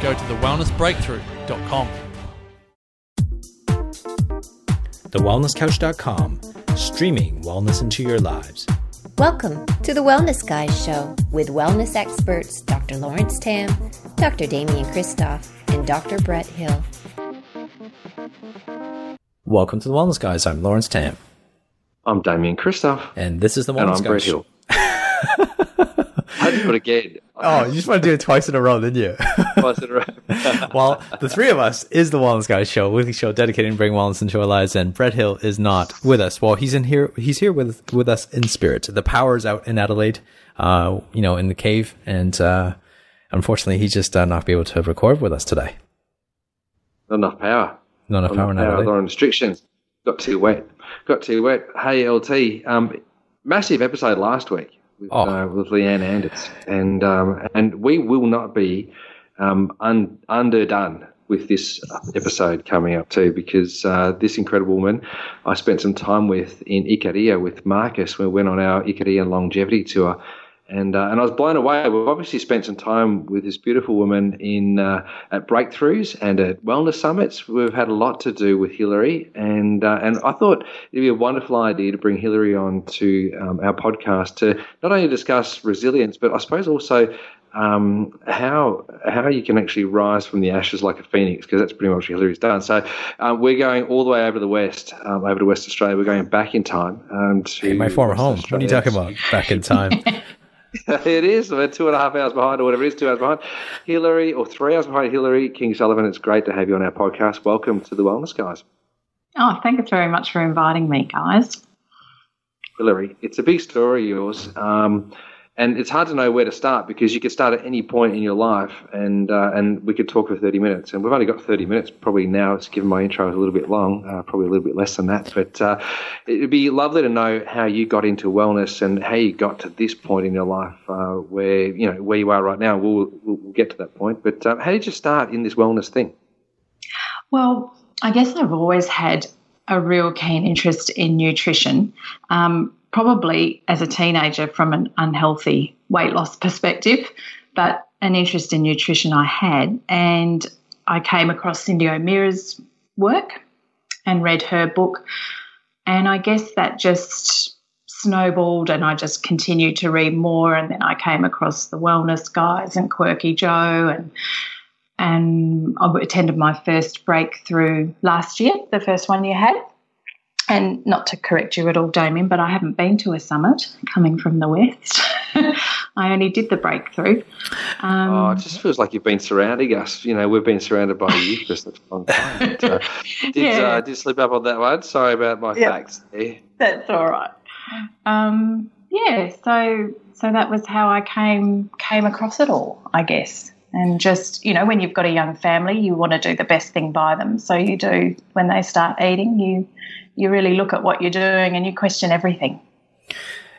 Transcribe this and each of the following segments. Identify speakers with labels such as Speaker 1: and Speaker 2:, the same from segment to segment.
Speaker 1: go to thewellnessbreakthrough.com.
Speaker 2: TheWellnessCouch.com, streaming wellness into your lives.
Speaker 3: Welcome to the Wellness Guys Show with wellness experts Dr. Lawrence Tam, Dr. Damian Kristof, and Dr. Brett Hill.
Speaker 2: Welcome to the Wellness Guys. I'm Lawrence Tam.
Speaker 4: I'm Damian Kristof.
Speaker 2: And this is the
Speaker 4: and
Speaker 2: Wellness
Speaker 4: I'm
Speaker 2: Guys.
Speaker 4: Brett Hill. I did it again.
Speaker 2: Oh, you just want to do it twice in a row, didn't you?
Speaker 4: Twice in a row.
Speaker 2: well, the three of us is the Wellness Guys show, a weekly show dedicated to bringing wellness into our lives. And Brett Hill is not with us. Well, he's in here. He's here with with us in spirit. The power is out in Adelaide, uh, you know, in the cave, and uh, unfortunately, he's just uh, not be able to record with us today.
Speaker 4: Not enough power.
Speaker 2: Not enough power in
Speaker 4: power.
Speaker 2: Adelaide.
Speaker 4: Lot restrictions. Got too wet. Got too wet. Hey, LT. Um, massive episode last week with,
Speaker 2: Oh.
Speaker 4: uh, with Leanne Anders, and um, and we will not be um, un- underdone with this episode coming up too, because uh, this incredible woman I spent some time with in Ikaria with Marcus. We went on our Ikaria longevity tour. And, uh, and I was blown away. We've obviously spent some time with this beautiful woman in uh, at breakthroughs and at wellness summits. We've had a lot to do with Hillary, and uh, and I thought it'd be a wonderful idea to bring Hillary on to um, our podcast to not only discuss resilience, but I suppose also um, how how you can actually rise from the ashes like a phoenix, because that's pretty much what Hillary's done. So um, we're going all the way over to the west, um, over to West Australia. We're going back in time um, to
Speaker 2: Hey, my former
Speaker 4: West
Speaker 2: home. What are you talking about? Back in time.
Speaker 4: it is. We're two and a half hours behind, or whatever it is, two hours behind. Hillary, or three hours behind Hillary King Sullivan. It's great to have you on our podcast. Welcome to the Wellness Guys.
Speaker 5: Oh, thank you very much for inviting me, guys.
Speaker 4: Hillary, it's a big story, yours. Um, and it's hard to know where to start because you could start at any point in your life, and uh, and we could talk for thirty minutes. And we've only got thirty minutes probably now. It's given my intro a little bit long, uh, probably a little bit less than that. But uh, it'd be lovely to know how you got into wellness and how you got to this point in your life uh, where you know where you are right now. We'll we'll, we'll get to that point. But um, how did you start in this wellness thing?
Speaker 5: Well, I guess I've always had a real keen interest in nutrition, um, probably as a teenager from an unhealthy weight loss perspective, but an interest in nutrition I had. And I came across Cyndi O'Meara's work and read her book. And I guess that just snowballed and I just continued to read more. And then I came across the wellness guys and Quirky Jo and and I attended my first breakthrough last year, the first one you had. And not to correct you at all, Damian, but I haven't been to a summit coming from the West. I only did the breakthrough. Um,
Speaker 4: Oh, it just feels like you've been surrounding us. You know, we've been surrounded by you for such a long time. But, uh, did
Speaker 5: Yeah.
Speaker 4: uh, did slip up on that one? Sorry about my
Speaker 5: Yeah.
Speaker 4: facts there.
Speaker 5: That's all right. Um, yeah, so so that was how I came came across it all, I guess. And just you know, when you've got a young family, you want to do the best thing by them. So you do when they start eating, you you really look at what you're doing and you question everything.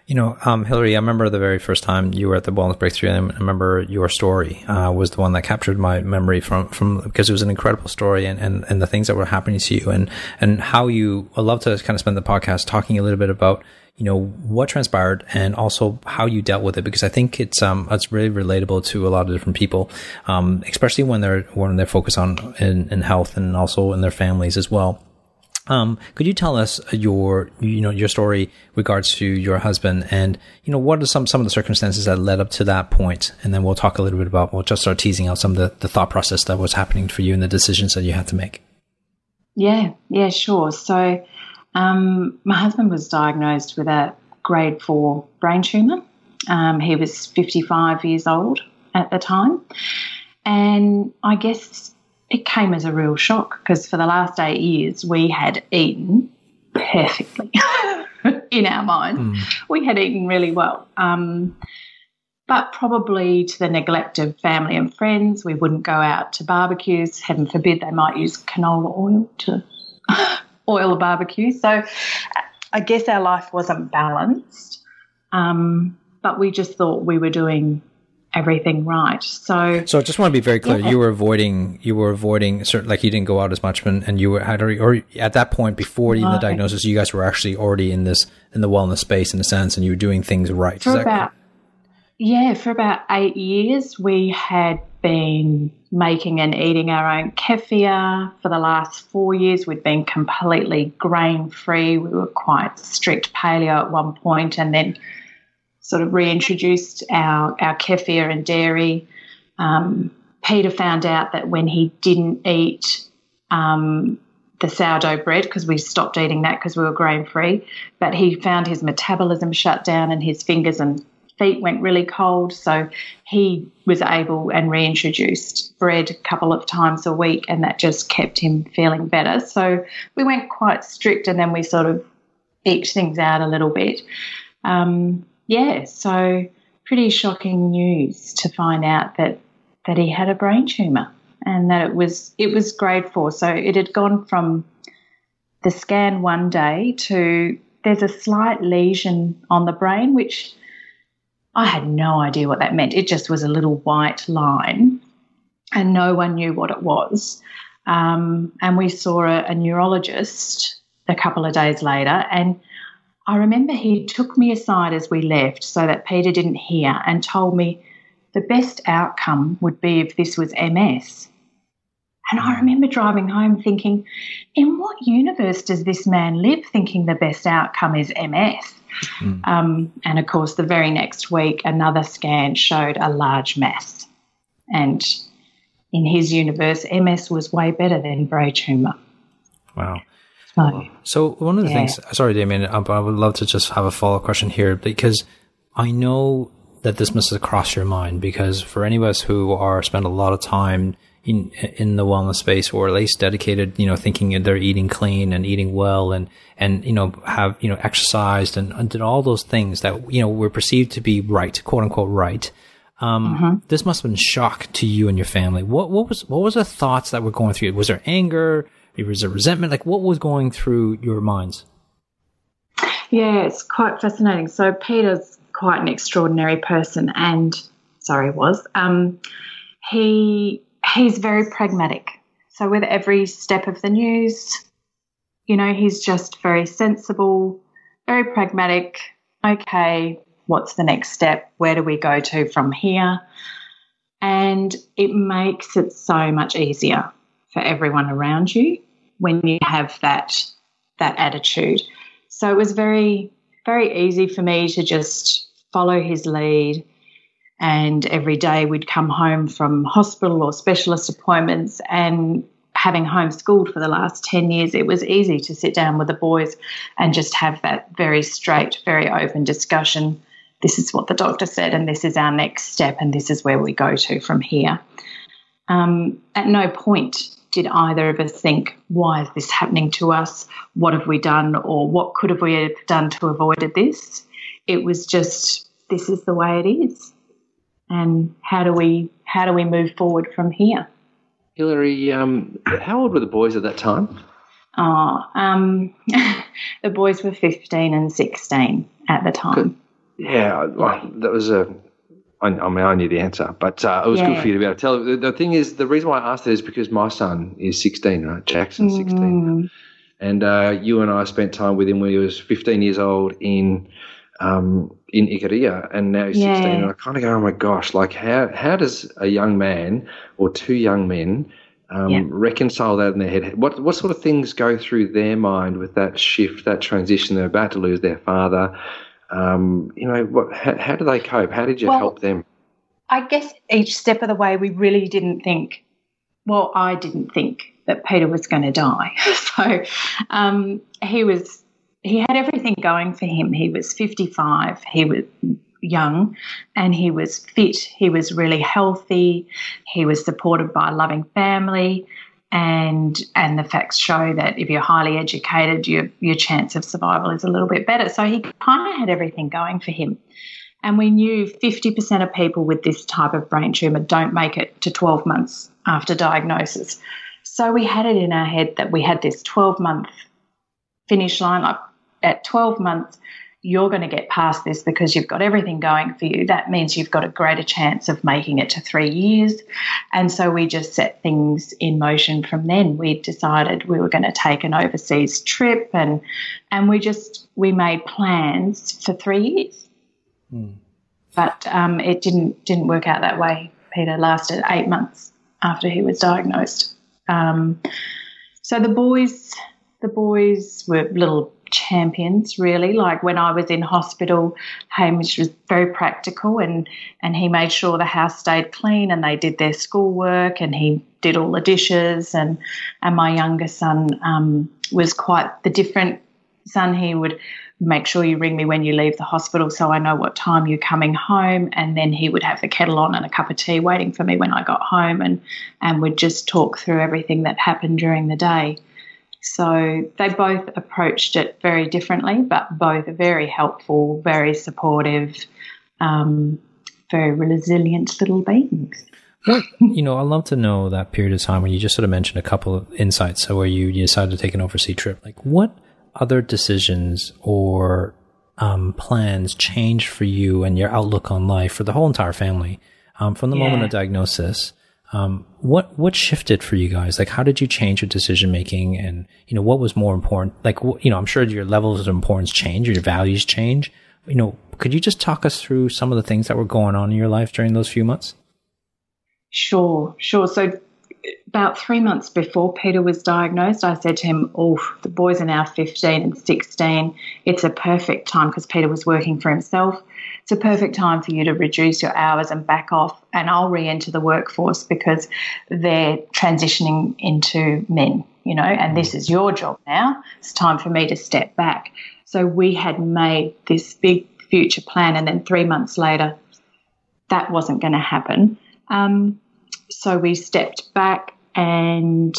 Speaker 2: You know, um, Hillary, I remember the very first time you were at the Wellness Breakthrough, and I remember your story uh, was the one that captured my memory from, from because it was an incredible story and, and, and the things that were happening to you and, and how you, I love to kind of spend the podcast talking a little bit about, you know, what transpired and also how you dealt with it, because I think it's, um, it's really relatable to a lot of different people, um, especially when they're, when they're focused on in, in health and also in their families as well. Um, could you tell us your, you know, your story regards to your husband and, you know, what are some, some of the circumstances that led up to that point? And then we'll talk a little bit about, we'll just start teasing out some of the, the thought process that was happening for you and the decisions that you had to make.
Speaker 5: Yeah, yeah, sure. So, um, my husband was diagnosed with a grade four brain tumour. Um, he was 55 years old at the time. And I guess it came as a real shock because for the last eight years we had eaten perfectly in our minds. Mm. We had eaten really well. Um, but probably to the neglect of family and friends, we wouldn't go out to barbecues. Heaven forbid they might use canola oil to oil a barbecue. So I guess our life wasn't balanced. Um, but we just thought we were doing everything right. So,
Speaker 2: so I just want to be very clear. Yeah. You were avoiding, you were avoiding certain, like you didn't go out as much, and, and you were had, already, or at that point before even the diagnosis, you guys were actually already in this in the wellness space in a sense, and you were doing things right.
Speaker 5: For about, yeah, for about eight years, we had been making and eating our own kefir. For the last four years, we'd been completely grain free. We were quite strict paleo at one point, and then sort of reintroduced our, our kefir and dairy. Um, Peter found out that when he didn't eat um, the sourdough bread, because we stopped eating that because we were grain free, but he found his metabolism shut down and his fingers and feet went really cold. So he was able and reintroduced bread a couple of times a week, and that just kept him feeling better. So we went quite strict, and then we sort of eked things out a little bit. Um, yeah, so pretty shocking news to find out that that he had a brain tumor and that it was it was grade four. So it had gone from the scan one day to there's a slight lesion on the brain, which I had no idea what that meant. It just was a little white line, and no one knew what it was. Um, and we saw a, a neurologist a couple of days later, and I remember he took me aside as we left so that Peter didn't hear and told me the best outcome would be if this was MS. And I remember driving home thinking, in what universe does this man live thinking the best outcome is MS? Mm. Um, and of course, the very next week, another scan showed a large mass. And in his universe, MS was way better than brain tumour.
Speaker 2: Wow. So one of the yeah. things, sorry, Damian, I would love to just have a follow up question here because I know that this must have crossed your mind because for any of us who are spend a lot of time in in the wellness space or at least dedicated, you know, thinking they're eating clean and eating well and and you know have you know exercised and, and did all those things that you know were perceived to be right, quote unquote right. Um, mm-hmm. This must have been shock to you and your family. What what was what was the thoughts that were going through? Was there anger? Was there resentment? Like, what was going through your minds?
Speaker 5: Yeah, it's quite fascinating. So, Peter's quite an extraordinary person, and sorry, was um, he? He's very pragmatic. So, with every step of the news, you know, he's just very sensible, very pragmatic. Okay, what's the next step? Where do we go to from here? And it makes it so much easier for everyone around you when you have that that attitude. So it was very very easy for me to just follow his lead and every day we'd come home from hospital or specialist appointments and having homeschooled for the last 10 years it was easy to sit down with the boys and just have that very straight very open discussion this is what the doctor said and this is our next step and this is where we go to from here um, at no point did either of us think, why is this happening to us? What have we done? Or what could have we have done to avoid this? It was just, this is the way it is. And how do we, how do we move forward from here?
Speaker 4: Hillary, um, how old were the boys at that time?
Speaker 5: Oh, um, the boys were 15 and 16 at the time.
Speaker 4: yeah, well, that was a. I, I mean, I knew the answer, but uh, it was good for you to be able to tell. The, the thing is, the reason why I asked that is because my son is 16, right? Jackson's 16.
Speaker 5: Mm,
Speaker 4: and uh, you and I spent time with him when he was 15 years old in um, in Ikaria, and now he's 16. And I kind of go, oh my gosh, like how how does a young man or two young men um,
Speaker 5: Yeah.
Speaker 4: reconcile that in their head? What what sort of things go through their mind with that shift, that transition? They're about to lose their father. Um, you know, what? How, how do they cope? How did you
Speaker 5: Well,
Speaker 4: help them?
Speaker 5: I guess each step of the way, we really didn't think, well, I didn't think that Peter was going to die. so um, he was, he had everything going for him. He was 55, he was young, and he was fit. He was really healthy. He was supported by a loving family. And and the facts show that if you're highly educated, your your chance of survival is a little bit better. So he kind of had everything going for him. And we knew 50% of people with this type of brain tumour don't make it to 12 months after diagnosis. So we had it in our head that we had this 12 month finish line. Like at 12 months, you're going to get past this because you've got everything going for you. That means you've got a greater chance of making it to three years. And so we just set things in motion from then. We decided we were going to take an overseas trip and and we just we made plans for three years but um, it didn't didn't work out that way. Peter lasted eight months after he was diagnosed. Um, so the boys, the boys were little champions, really. Like when I was in hospital, Hamish was very practical, and and he made sure the house stayed clean, and they did their schoolwork, and he did all the dishes, and and my younger son um, was quite the different son. He would make sure you ring me when you leave the hospital so I know what time you're coming home. And then he would have the kettle on and a cup of tea waiting for me when I got home and, and would just talk through everything that happened during the day. So they both approached it very differently, but both are very helpful, very supportive, um, very resilient little beings.
Speaker 2: You know, I'd love to know that period of time when you just sort of mentioned a couple of insights. So where you, you decided to take an overseas trip, like what other decisions or um, plans changed for you and your outlook on life for the whole entire family um, from the moment of diagnosis? Um, what what shifted for you guys? Like, how did you change your decision making, and you know what was more important? Like, you know, I'm sure your levels of importance change, your values change. You know, could you just talk us through some of the things that were going on in your life during those few months?
Speaker 5: Sure, sure. So, about three months before Peter was diagnosed, I said to him, Oh, the boys are now 15 and 16. It's a perfect time because Peter was working for himself. It's a perfect time for you to reduce your hours and back off, and I'll re enter the workforce because they're transitioning into men, you know, and this is your job now. It's time for me to step back. So, we had made this big future plan, and then three months later, that wasn't going to happen. Um, so we stepped back and,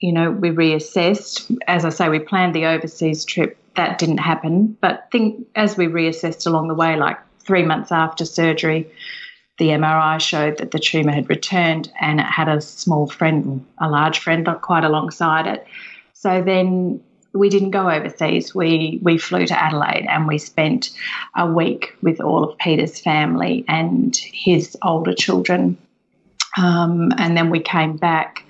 Speaker 5: you know, we reassessed. As I say, we planned the overseas trip. That didn't happen. But think as we reassessed along the way, like three months after surgery, the MRI showed that the tumour had returned and it had a small friend, a large friend, quite alongside it. So then we didn't go overseas. We we flew to Adelaide and we spent a week with all of Peter's family and his older children. Um, and then we came back,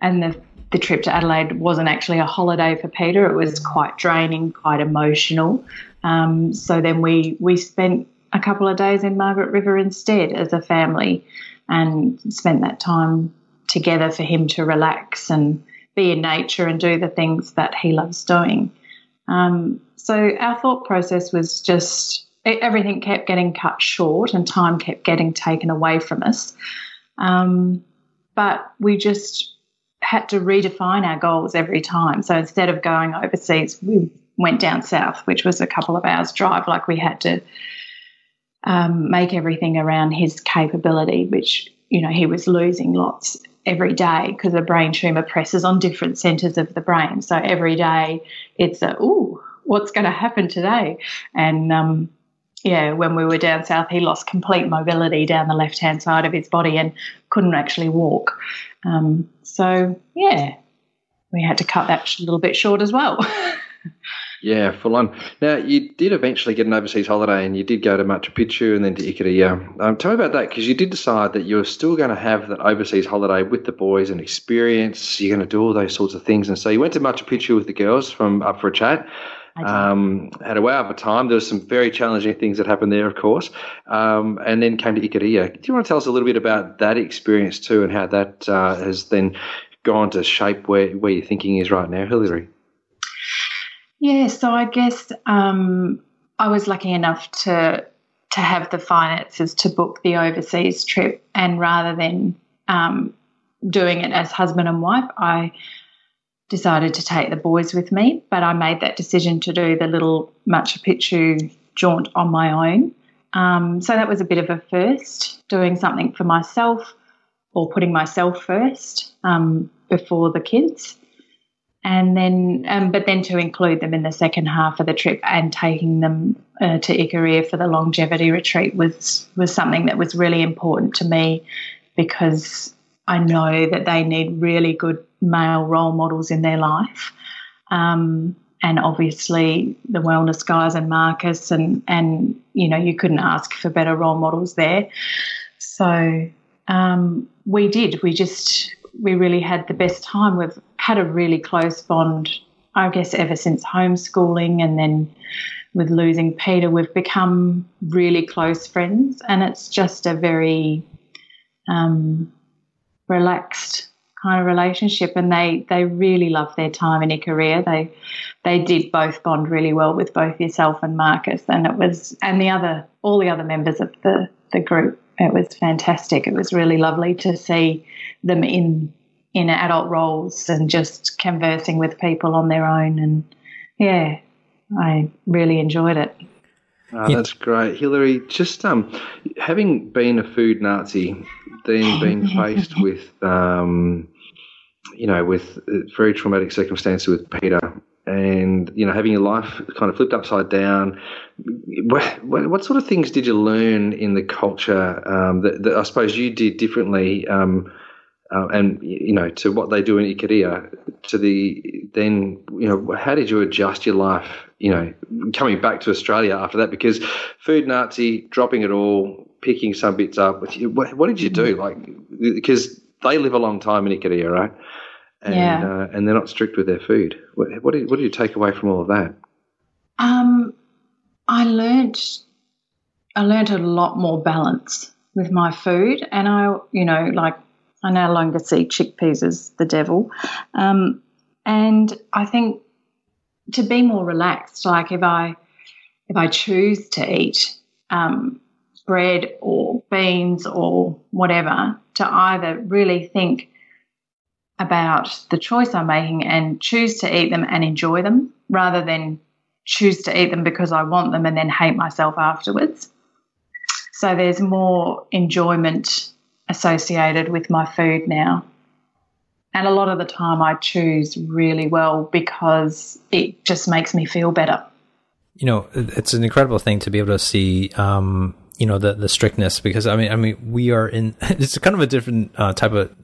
Speaker 5: and the the trip to Adelaide wasn't actually a holiday for Peter. It was quite draining, quite emotional. Um, so then we we spent a couple of days in Margaret River instead as a family, and spent that time together for him to relax and be in nature and do the things that he loves doing. Um, so our thought process was just everything kept getting cut short and time kept getting taken away from us. Um, but we just had to redefine our goals every time. So instead of going overseas, we went down south, which was a couple of hours drive. Like we had to um, make everything around his capability, which you know he was losing lots every day because the brain tumor presses on different centers of the brain. So every day it's a ooh, what's going to happen today? And um, yeah, when we were down south, he lost complete mobility down the left hand side of his body and couldn't actually walk. Um, so yeah, we had to cut that a little bit short as well.
Speaker 4: Yeah, full on. Now, you did eventually get an overseas holiday and you did go to Machu Picchu and then to Ikaria. Um, tell me about that because you did decide that you were still going to have that overseas holiday with the boys and experience. You're going to do all those sorts of things. And so you went to Machu Picchu with the girls from Up for a Chat. Um, had a wow of a time. There was some very challenging things that happened there, of course, um, and then came to Ikaria. Do you want to tell us a little bit about that experience too, and how that uh, has then gone to shape where, where your thinking is right now, Hillary?
Speaker 5: Yeah, so I guess um, I was lucky enough to to have the finances to book the overseas trip, and rather than um, doing it as husband and wife, I decided to take the boys with me. But I made that decision to do the little Machu Picchu jaunt on my own. Um, so that was a bit of a first, doing something for myself or putting myself first um, before the kids and then um, but then to include them in the second half of the trip and taking them uh, to Ikaria for the longevity retreat was was something that was really important to me because I know that they need really good male role models in their life. Um, and obviously the wellness guys and Marcus and and you know you couldn't ask for better role models there. So um, we did. We just we really had the best time. We've had a really close bond, I guess, ever since homeschooling, and then with losing Peter, we've become really close friends, and it's just a very um, relaxed kind of relationship. And they they really love their time in Ikaria. They they did both bond really well with both yourself and Marcus, and it was and the other all the other members of the the group. It was fantastic. It was really lovely to see them in in adult roles and just conversing with people on their own. And yeah, I really enjoyed it.
Speaker 4: Oh, that's great, Hillary. Just um, having been a food Nazi, then being faced with um, you know, with very traumatic circumstances with Peter, and you know, having your life kind of flipped upside down. What, what sort of things did you learn in the culture um, that, that, I suppose you did differently? Um, uh, and you know to what they do in Ikaria, to the then you know how did you adjust your life? You know, coming back to Australia after that because food Nazi, dropping it all, picking some bits up. What, what did you do? Like because they live a long time in Ikaria, right? And,
Speaker 5: yeah.
Speaker 4: Uh, and they're not strict with their food. What, what did what did you take away from all of that?
Speaker 5: Um, I learned I learned a lot more balance with my food, and I you know like I no longer see chickpeas as the devil. Um, and I think to be more relaxed, like if I if I choose to eat um, bread or beans or whatever, to either really think about the choice I'm making and choose to eat them and enjoy them rather than choose to eat them because I want them and then hate myself afterwards. So there's more enjoyment associated with my food now. And a lot of the time I choose really well because it just makes me feel better.
Speaker 2: You know, it's an incredible thing to be able to see, um, you know, the, the strictness because I mean, I mean, we are in, it's kind of a different uh, type of,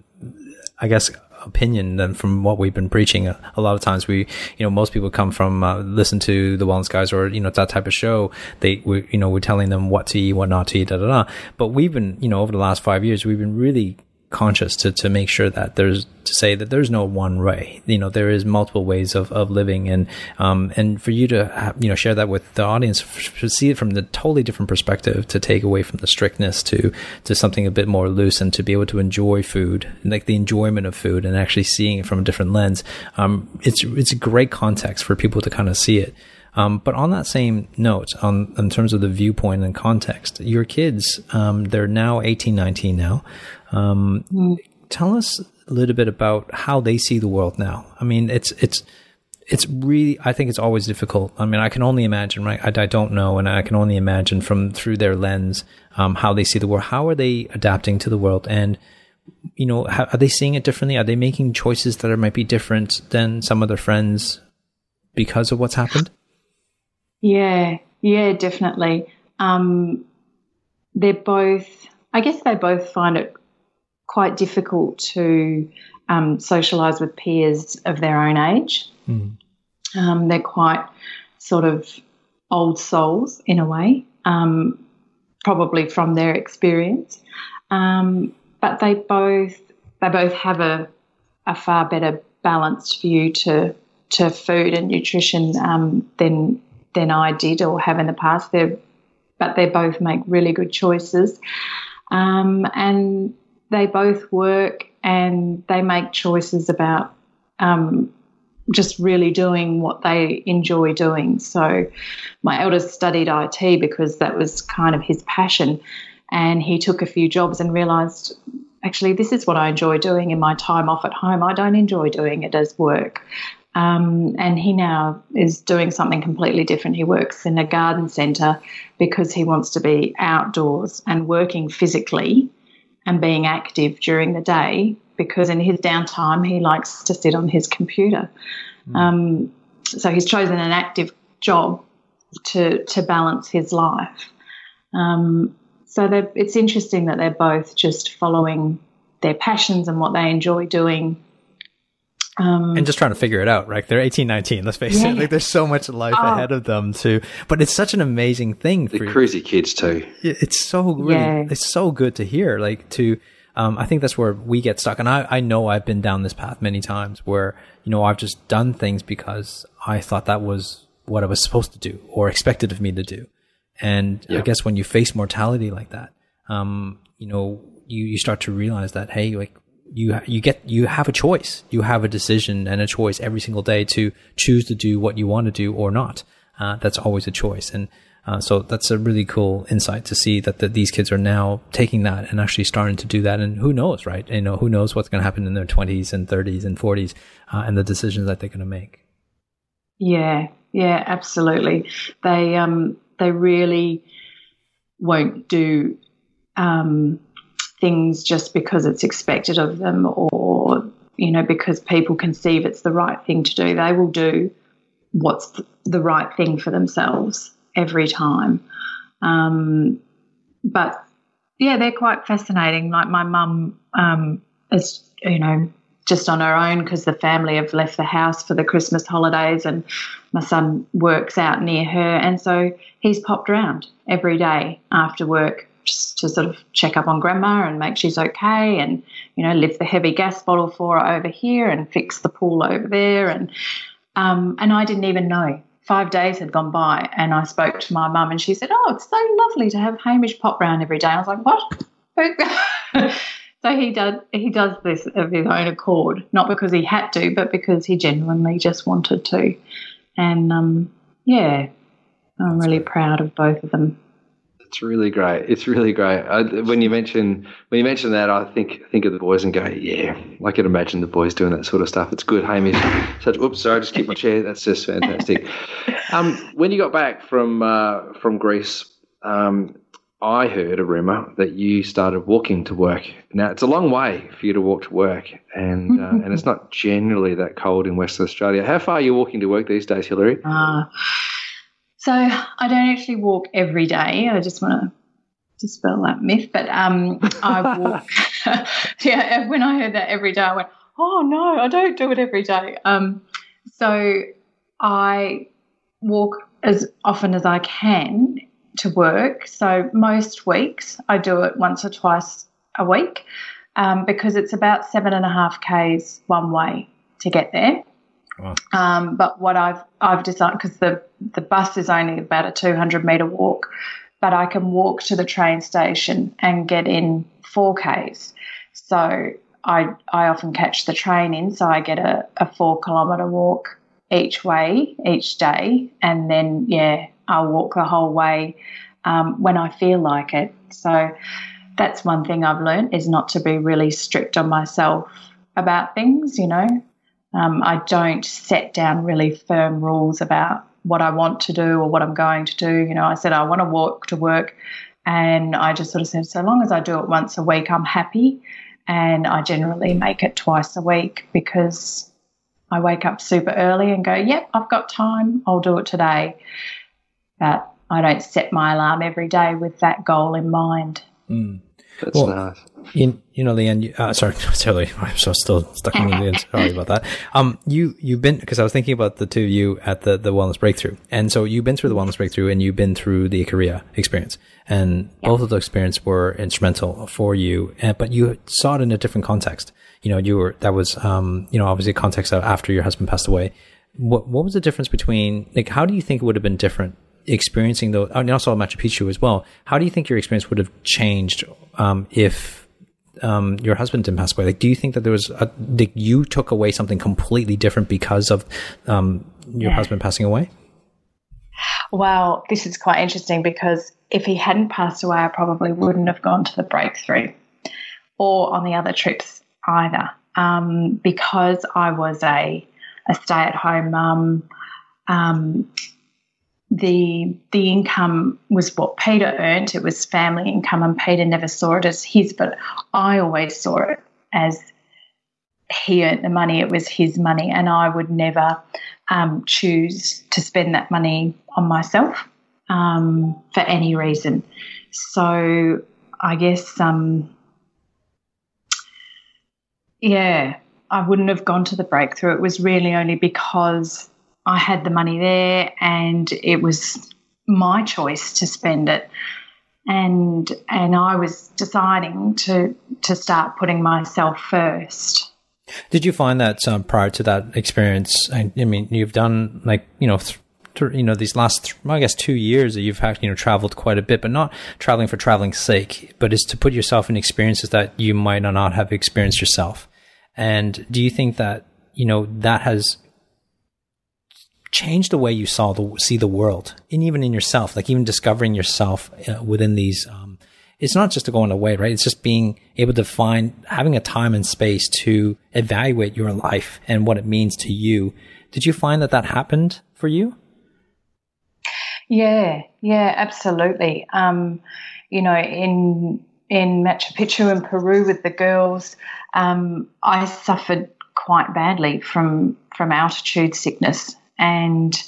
Speaker 2: I guess, opinion than from what we've been preaching. A, lot of times we, you know, most people come from, uh, listen to the wellness guys or, you know, that type of show. They, we, you know, we're telling them what to eat, what not to eat, da, da, da. But we've been, you know, over the last five years, we've been really conscious to, to make sure that there's to say that there's no one way. You know there is multiple ways of, of living. And um and for you to have, you know share that with the audience to see it from the totally different perspective to take away from the strictness to to something a bit more loose and to be able to enjoy food like the enjoyment of food and actually seeing it from a different lens um it's it's a great context for people to kind of see it um, but on that same note, on in terms of the viewpoint and context, your kids, um, they're now 18, 19 now. Um, mm. Tell us a little bit about how they see the world now. I mean, it's it's it's really I think it's always difficult. I mean, I can only imagine, right? I, I don't know, and I can only imagine from through their lens um, how they see the world. How are they adapting to the world and you know, how, are they seeing it differently? Are they making choices that are might be different than some of their friends because of what's happened?
Speaker 5: Yeah, yeah, definitely. Um, they're both, I guess they both find it quite difficult to um, socialise with peers of their own age. Mm. Um, they're quite sort of old souls in a way, um, probably from their experience. Um, but they both they both have a a far better balanced view to to food and nutrition um, than than I did or have in the past. They're but they both make really good choices, um, and they both work and they make choices about um, just really doing what they enjoy doing. So, my eldest studied IT because that was kind of his passion, and he took a few jobs and realised actually this is what I enjoy doing in my time off at home. I don't enjoy doing it as work. Um, and he now is doing something completely different. He works in a garden centre because he wants to be outdoors and working physically and being active during the day because in his downtime he likes to sit on his computer. Mm. Um, so he's chosen an active job to to balance his life. Um, so it's interesting that they're both just following their passions and what they enjoy doing.
Speaker 2: Um, and just trying to figure it out, right? They're 18, 19, let's face yeah. it. Like there's so much life oh. ahead of them too. But it's such an amazing thing.
Speaker 4: The crazy kids too.
Speaker 2: It's so really, yeah. it's so good to hear. Like to, um, I think that's where we get stuck. And I, I know I've been down this path many times where, you know, I've just done things because I thought that was what I was supposed to do or expected of me to do. And yeah. I guess when you face mortality like that, um, you know, you, you start to realize that, hey, like you, you get, you have a choice. You have a decision and a choice every single day to choose to do what you want to do or not. Uh, that's always a choice. And, uh, so that's a really cool insight to see that, that these kids are now taking that and actually starting to do that. And who knows, right? You know, who knows what's going to happen in their 20s and 30s and 40s uh, and the decisions that they're going to make.
Speaker 5: Yeah, yeah, absolutely. They um, they really won't do um, things just because it's expected of them or you know because people conceive it's the right thing to do. They will do what's the right thing for themselves every time. Um, but yeah they're quite fascinating. Like my mum um, is you know just on her own because the family have left the house for the Christmas holidays and my son works out near her. And so he's popped around every day after work just to sort of check up on grandma and make sure she's okay and, you know, lift the heavy gas bottle for her over here and fix the pool over there. And, um, and I didn't even know. Five days had gone by and I spoke to my mum and she said, Oh, it's so lovely to have Hamish pop round every day. I was like, What? So he does he does this of his own accord, not because he had to, but because he genuinely just wanted to. And um, yeah, I'm really proud of both of them.
Speaker 4: It's really great. It's really great. I, when you mention when you mention that, I think think of the boys and go, yeah, I can imagine the boys doing that sort of stuff. It's good. Hamish, such. Oops, sorry, I just keep my chair. That's just fantastic. um, when you got back from uh, from Greece, um, I heard a rumor that you started walking to work. Now it's a long way for you to walk to work, and uh, and it's not generally that cold in Western Australia. How far are you walking to work these days, Hillary? Uh,
Speaker 5: so I don't actually walk every day. I just want to dispel that myth, but um, I walk. yeah, when I heard that every day, I went, "Oh no, I don't do it every day." Um, so I walk as often as I can to work. So most weeks I do it once or twice a week um, because it's about seven and a half k's one way to get there. Um, but what I've I've decided because the the bus is only about a 200 meter walk, but I can walk to the train station and get in four k's. So I I often catch the train in, so I get a, a four kilometer walk each way each day, and then yeah, I'll walk the whole way um, when I feel like it. So that's one thing I've learned is not to be really strict on myself about things, you know. Um, I don't set down really firm rules about what I want to do or what I'm going to do. You know, I said I want to walk to work, and I just sort of said, so long as I do it once a week, I'm happy. And I generally make it twice a week because I wake up super early and go, yep, I've got time, I'll do it today but I don't set my alarm every day with that goal in mind.
Speaker 2: Mm.
Speaker 4: That's
Speaker 2: Well,
Speaker 4: nice.
Speaker 2: You, you know, Leanne, you, uh, sorry, sorry, I'm so still stuck in Leanne. Sorry about that. Um, you, you've been, cause I was thinking about the two of you at the, the wellness breakthrough. And so you've been through the wellness breakthrough and you've been through the Ikaria experience and both of those experiences were instrumental for you. And, but you saw it in a different context. You know, you were, that was, um, you know, obviously a context after your husband passed away. What, what was the difference between, like, how do you think it would have been different experiencing those, and also Machu Picchu as well? How do you think your experience would have changed, um, if, um, your husband didn't pass away? Like, do you think that there was a, that you took away something completely different because of um, your husband passing away?
Speaker 5: Well, this is quite interesting because if he hadn't passed away, I probably wouldn't have gone to the breakthrough or on the other trips either. Um, because I was a, a stay at home mum, um, the the income was what Peter earned. It was family income, and Peter never saw it as his, but I always saw it as he earned the money. It was his money, and I would never um, choose to spend that money on myself um, for any reason. So I guess, um, yeah, I wouldn't have gone to the breakthrough. It was really only because I had the money there and it was my choice to spend it. And and I was deciding to to start putting myself first.
Speaker 2: Did you find that um, prior to that experience? I, I mean, you've done like you know, th- th- you know, these last th- I guess two years that you've had you know traveled quite a bit, but not traveling for traveling's sake, but is to put yourself in experiences that you might not have experienced yourself. And do you think that you know that has changed the way you saw the see the world, and even in yourself, like even discovering yourself uh, within these? Um, it's not just to go going away, right? It's just being able to find having a time and space to evaluate your life and what it means to you. Did you find that that happened for you?
Speaker 5: Yeah, yeah, absolutely. Um, you know, in in Machu Picchu in Peru with the girls, um, I suffered quite badly from from altitude sickness, and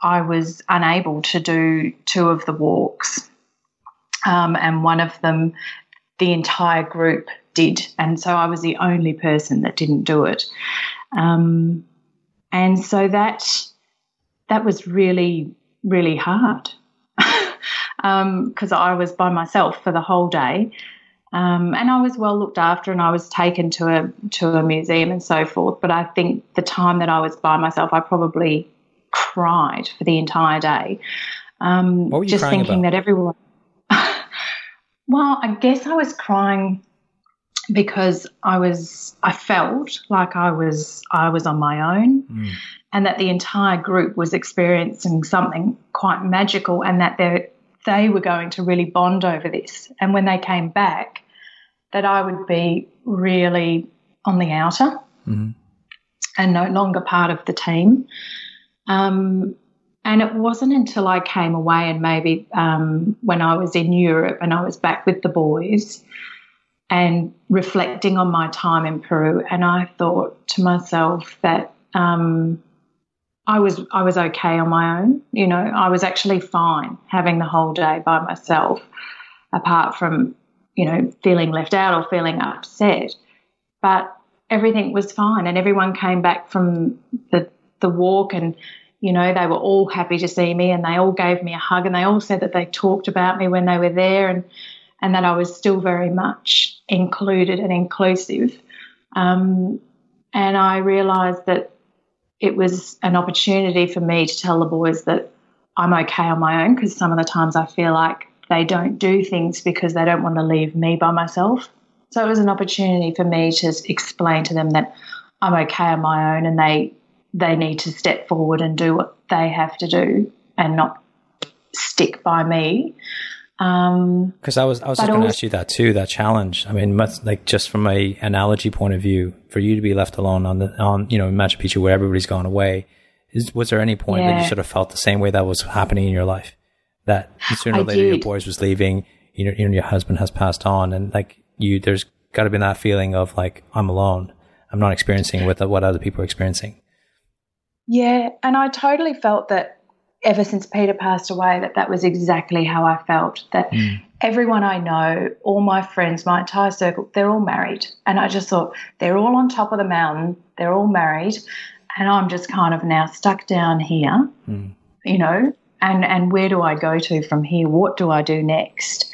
Speaker 5: I was unable to do two of the walks, um, and one of them, the entire group did, and so I was the only person that didn't do it, um, and so that that was really really hard because um, I was by myself for the whole day. Um, and I was well looked after, and I was taken to a to a museum and so forth. But I think the time that I was by myself, I probably cried for the entire day. Um,
Speaker 2: what were you
Speaker 5: just
Speaker 2: crying
Speaker 5: thinking
Speaker 2: about?
Speaker 5: that everyone. well, I guess I was crying because I was I felt like I was I was on my own
Speaker 2: Mm.
Speaker 5: and that the entire group was experiencing something quite magical and that they they were going to really bond over this and when they came back that I would be really on the outer
Speaker 2: Mhm.
Speaker 5: and no longer part of the team um, and it wasn't until I came away and maybe um, when I was in Europe and I was back with the boys and reflecting on my time in Peru, and I thought to myself that um, I was I was okay on my own. You know, I was actually fine having the whole day by myself, apart from you know feeling left out or feeling upset. But everything was fine, and everyone came back from the the walk and. You know, they were all happy to see me and they all gave me a hug and they all said that they talked about me when they were there and and that I was still very much included and inclusive. Um, and I realised that it was an opportunity for me to tell the boys that I'm okay on my own because some of the times I feel like they don't do things because they don't want to leave me by myself. So it was an opportunity for me to explain to them that I'm okay on my own and they they need to step forward and do what they have to do and not stick by me. Um,
Speaker 2: Because I was I was just going to ask you that too. That challenge. I mean, much, like just from a analogy point of view, for you to be left alone on the on you know in Machu Picchu where everybody's gone away, is was there any point that you
Speaker 5: Yeah.
Speaker 2: sort of felt the same way that was happening in your life? That sooner or
Speaker 5: I
Speaker 2: later your boys was leaving, you know, you know, your husband has passed on, and like you, there's got to be that feeling of like I'm alone. I'm not experiencing with what other people are experiencing.
Speaker 5: Yeah, and I totally felt that ever since Peter passed away, that that was exactly how I felt. That everyone I know, all my friends, my entire circle, they're all married. And I just thought, they're all on top of the mountain, they're all married. And I'm just kind of now stuck down here, mm. you know, and, and where do I go to from here? What do I do next?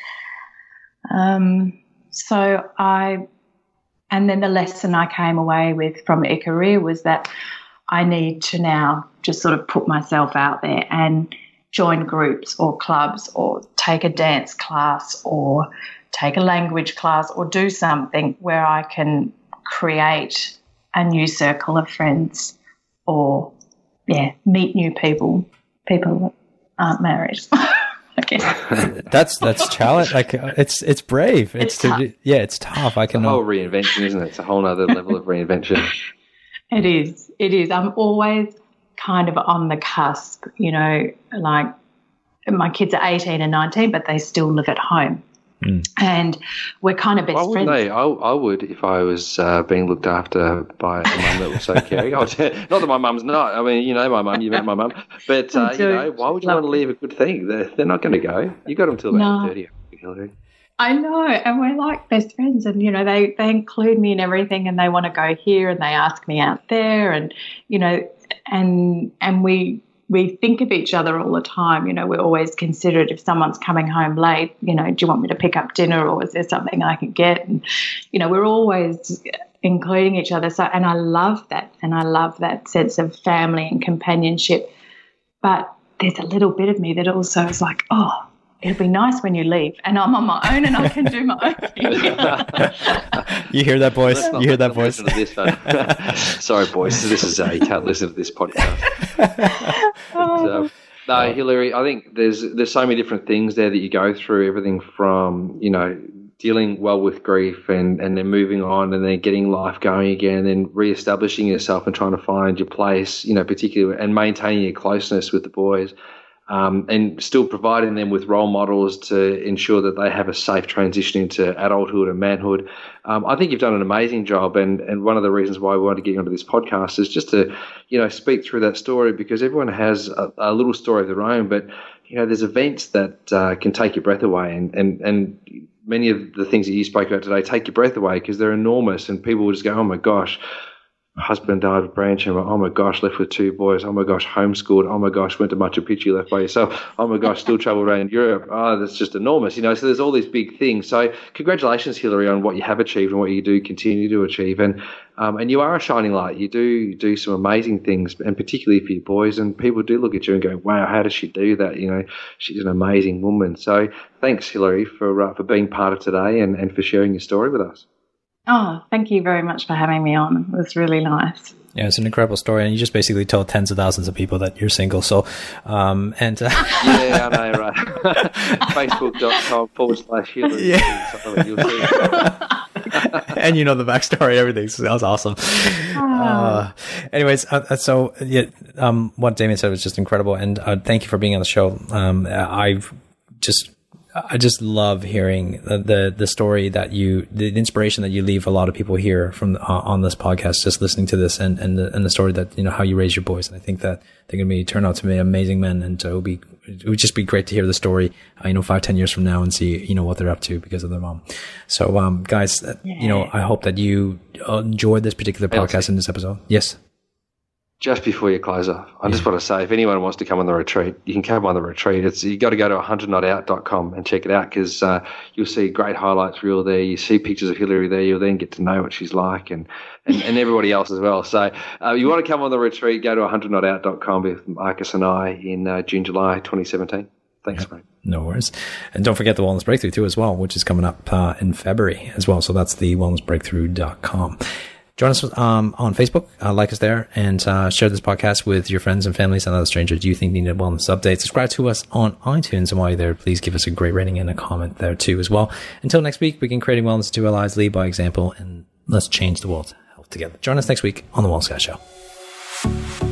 Speaker 5: Um, so I, and then the lesson I came away with from Ikaria was that I need to now just sort of put myself out there and join groups or clubs or take a dance class or take a language class or do something where I can create a new circle of friends or yeah meet new people people that aren't married. Okay.
Speaker 2: That's that's challenge like it's it's brave. It's, it's to, yeah it's tough. I can
Speaker 4: it's a whole reinvention isn't it? It's a whole other level of reinvention
Speaker 5: it is it is i'm always kind of on the cusp, you know, like my kids are 18 and 19, but they still live at home. Mm. And we're kind of best Why
Speaker 4: friends. They? I, I would if I was uh, being looked after by a mum that was so caring. not that my mum's not. I mean, you know my mum. You met my mum. But uh, you know, why would you want to leave a good thing? They're, they're not going to go. You got them till about no. 30, Hillary.
Speaker 5: I know, and we're like best friends, and you know they they include me in everything, and they want to go here, and they ask me out there, and you know, and and we we think of each other all the time. You know, we're always considerate if someone's coming home late. You know, do you want me to pick up dinner, or is there something I can get? And you know, we're always including each other. So, and I love that, and I love that sense of family and companionship. But there's a little bit of me that also is like, oh, it'll be nice when you leave and I'm on my own and I can do my own thing.
Speaker 2: you hear that voice? You hear that voice?
Speaker 4: This, Sorry, boys. This is uh, you can't listen to this podcast. so, no, Hillary. I think there's there's so many different things there that you go through. Everything from you know dealing well with grief and and then moving on and then getting life going again and then re-establishing yourself and trying to find your place. You know, particularly and maintaining your closeness with the boys um, and still providing them with role models to ensure that they have a safe transition into adulthood and manhood. Um, I think you've done an amazing job, and, and one of the reasons why we wanted to get onto this podcast is just to, you know, speak through that story because everyone has a, a little story of their own, but you know, there's events that uh, can take your breath away, and and and many of the things that you spoke about today take your breath away because they're enormous, and people will just go, "Oh my gosh." Husband died of brain tumor. Oh my gosh, left with two boys. Oh my gosh, homeschooled. Oh my gosh, went to Machu Picchu, left by yourself. Oh my gosh, still travel around Europe. Oh, that's just enormous, you know. So there's all these big things. So congratulations, Hillary, on what you have achieved and what you do continue to achieve. And um, and you are a shining light. You do do some amazing things, and particularly for your boys. And people do look at you and go, "Wow, how does she do that?" You know, she's an amazing woman. So thanks, Hillary, for uh, for being part of today and, and for sharing your story with us.
Speaker 5: Oh, thank you very much for having me on. It was really nice.
Speaker 2: Yeah, it's an incredible story, and you just basically told tens of thousands of people that you're single. So, um, and uh,
Speaker 4: yeah, I know, right? Facebook.com forward slash Yeah.
Speaker 2: and you know the backstory, everything. So that was awesome. Uh, anyways, uh, uh, so yeah, um, what Damian said was just incredible, and uh, thank you for being on the show. Um, I've just I just love hearing the, the, the story that you, the inspiration that you leave a lot of people here from uh, on this podcast, just listening to this and and the, and the story that you know how you raise your boys. And I think that they're going to be turn out to be amazing men, and uh, it would be it would just be great to hear the story, uh, you know, five ten years from now and see you know what they're up to because of their mom. So, um, guys, uh, you know, I hope that you enjoyed this particular podcast in this episode. Yes
Speaker 4: just before you close off, I yeah. just want to say if anyone wants to come on the retreat, you can come on the retreat. It's you got to go to 100notout.com and check it out because uh, you'll see great highlights reel there. You see pictures of Hillary there. You'll then get to know what she's like and, and, and everybody else as well. So uh, you want to come on the retreat, go to 100notout.com with Marcus and I in uh, June, July 2017. Thanks, yeah. mate.
Speaker 2: No worries. And don't forget the Wellness Breakthrough too as well, which is coming up uh, in February as well. So that's the wellnessbreakthrough.com. Join us um, on Facebook, uh, like us there, and uh, share this podcast with your friends and families and other strangers you think need a wellness update. Subscribe to us on iTunes, and while you're there, please give us a great rating and a comment there too as well. Until next week, begin creating wellness to our lives, lead by example, and let's change the world health together. Join us next week on the Wellness Guy Show.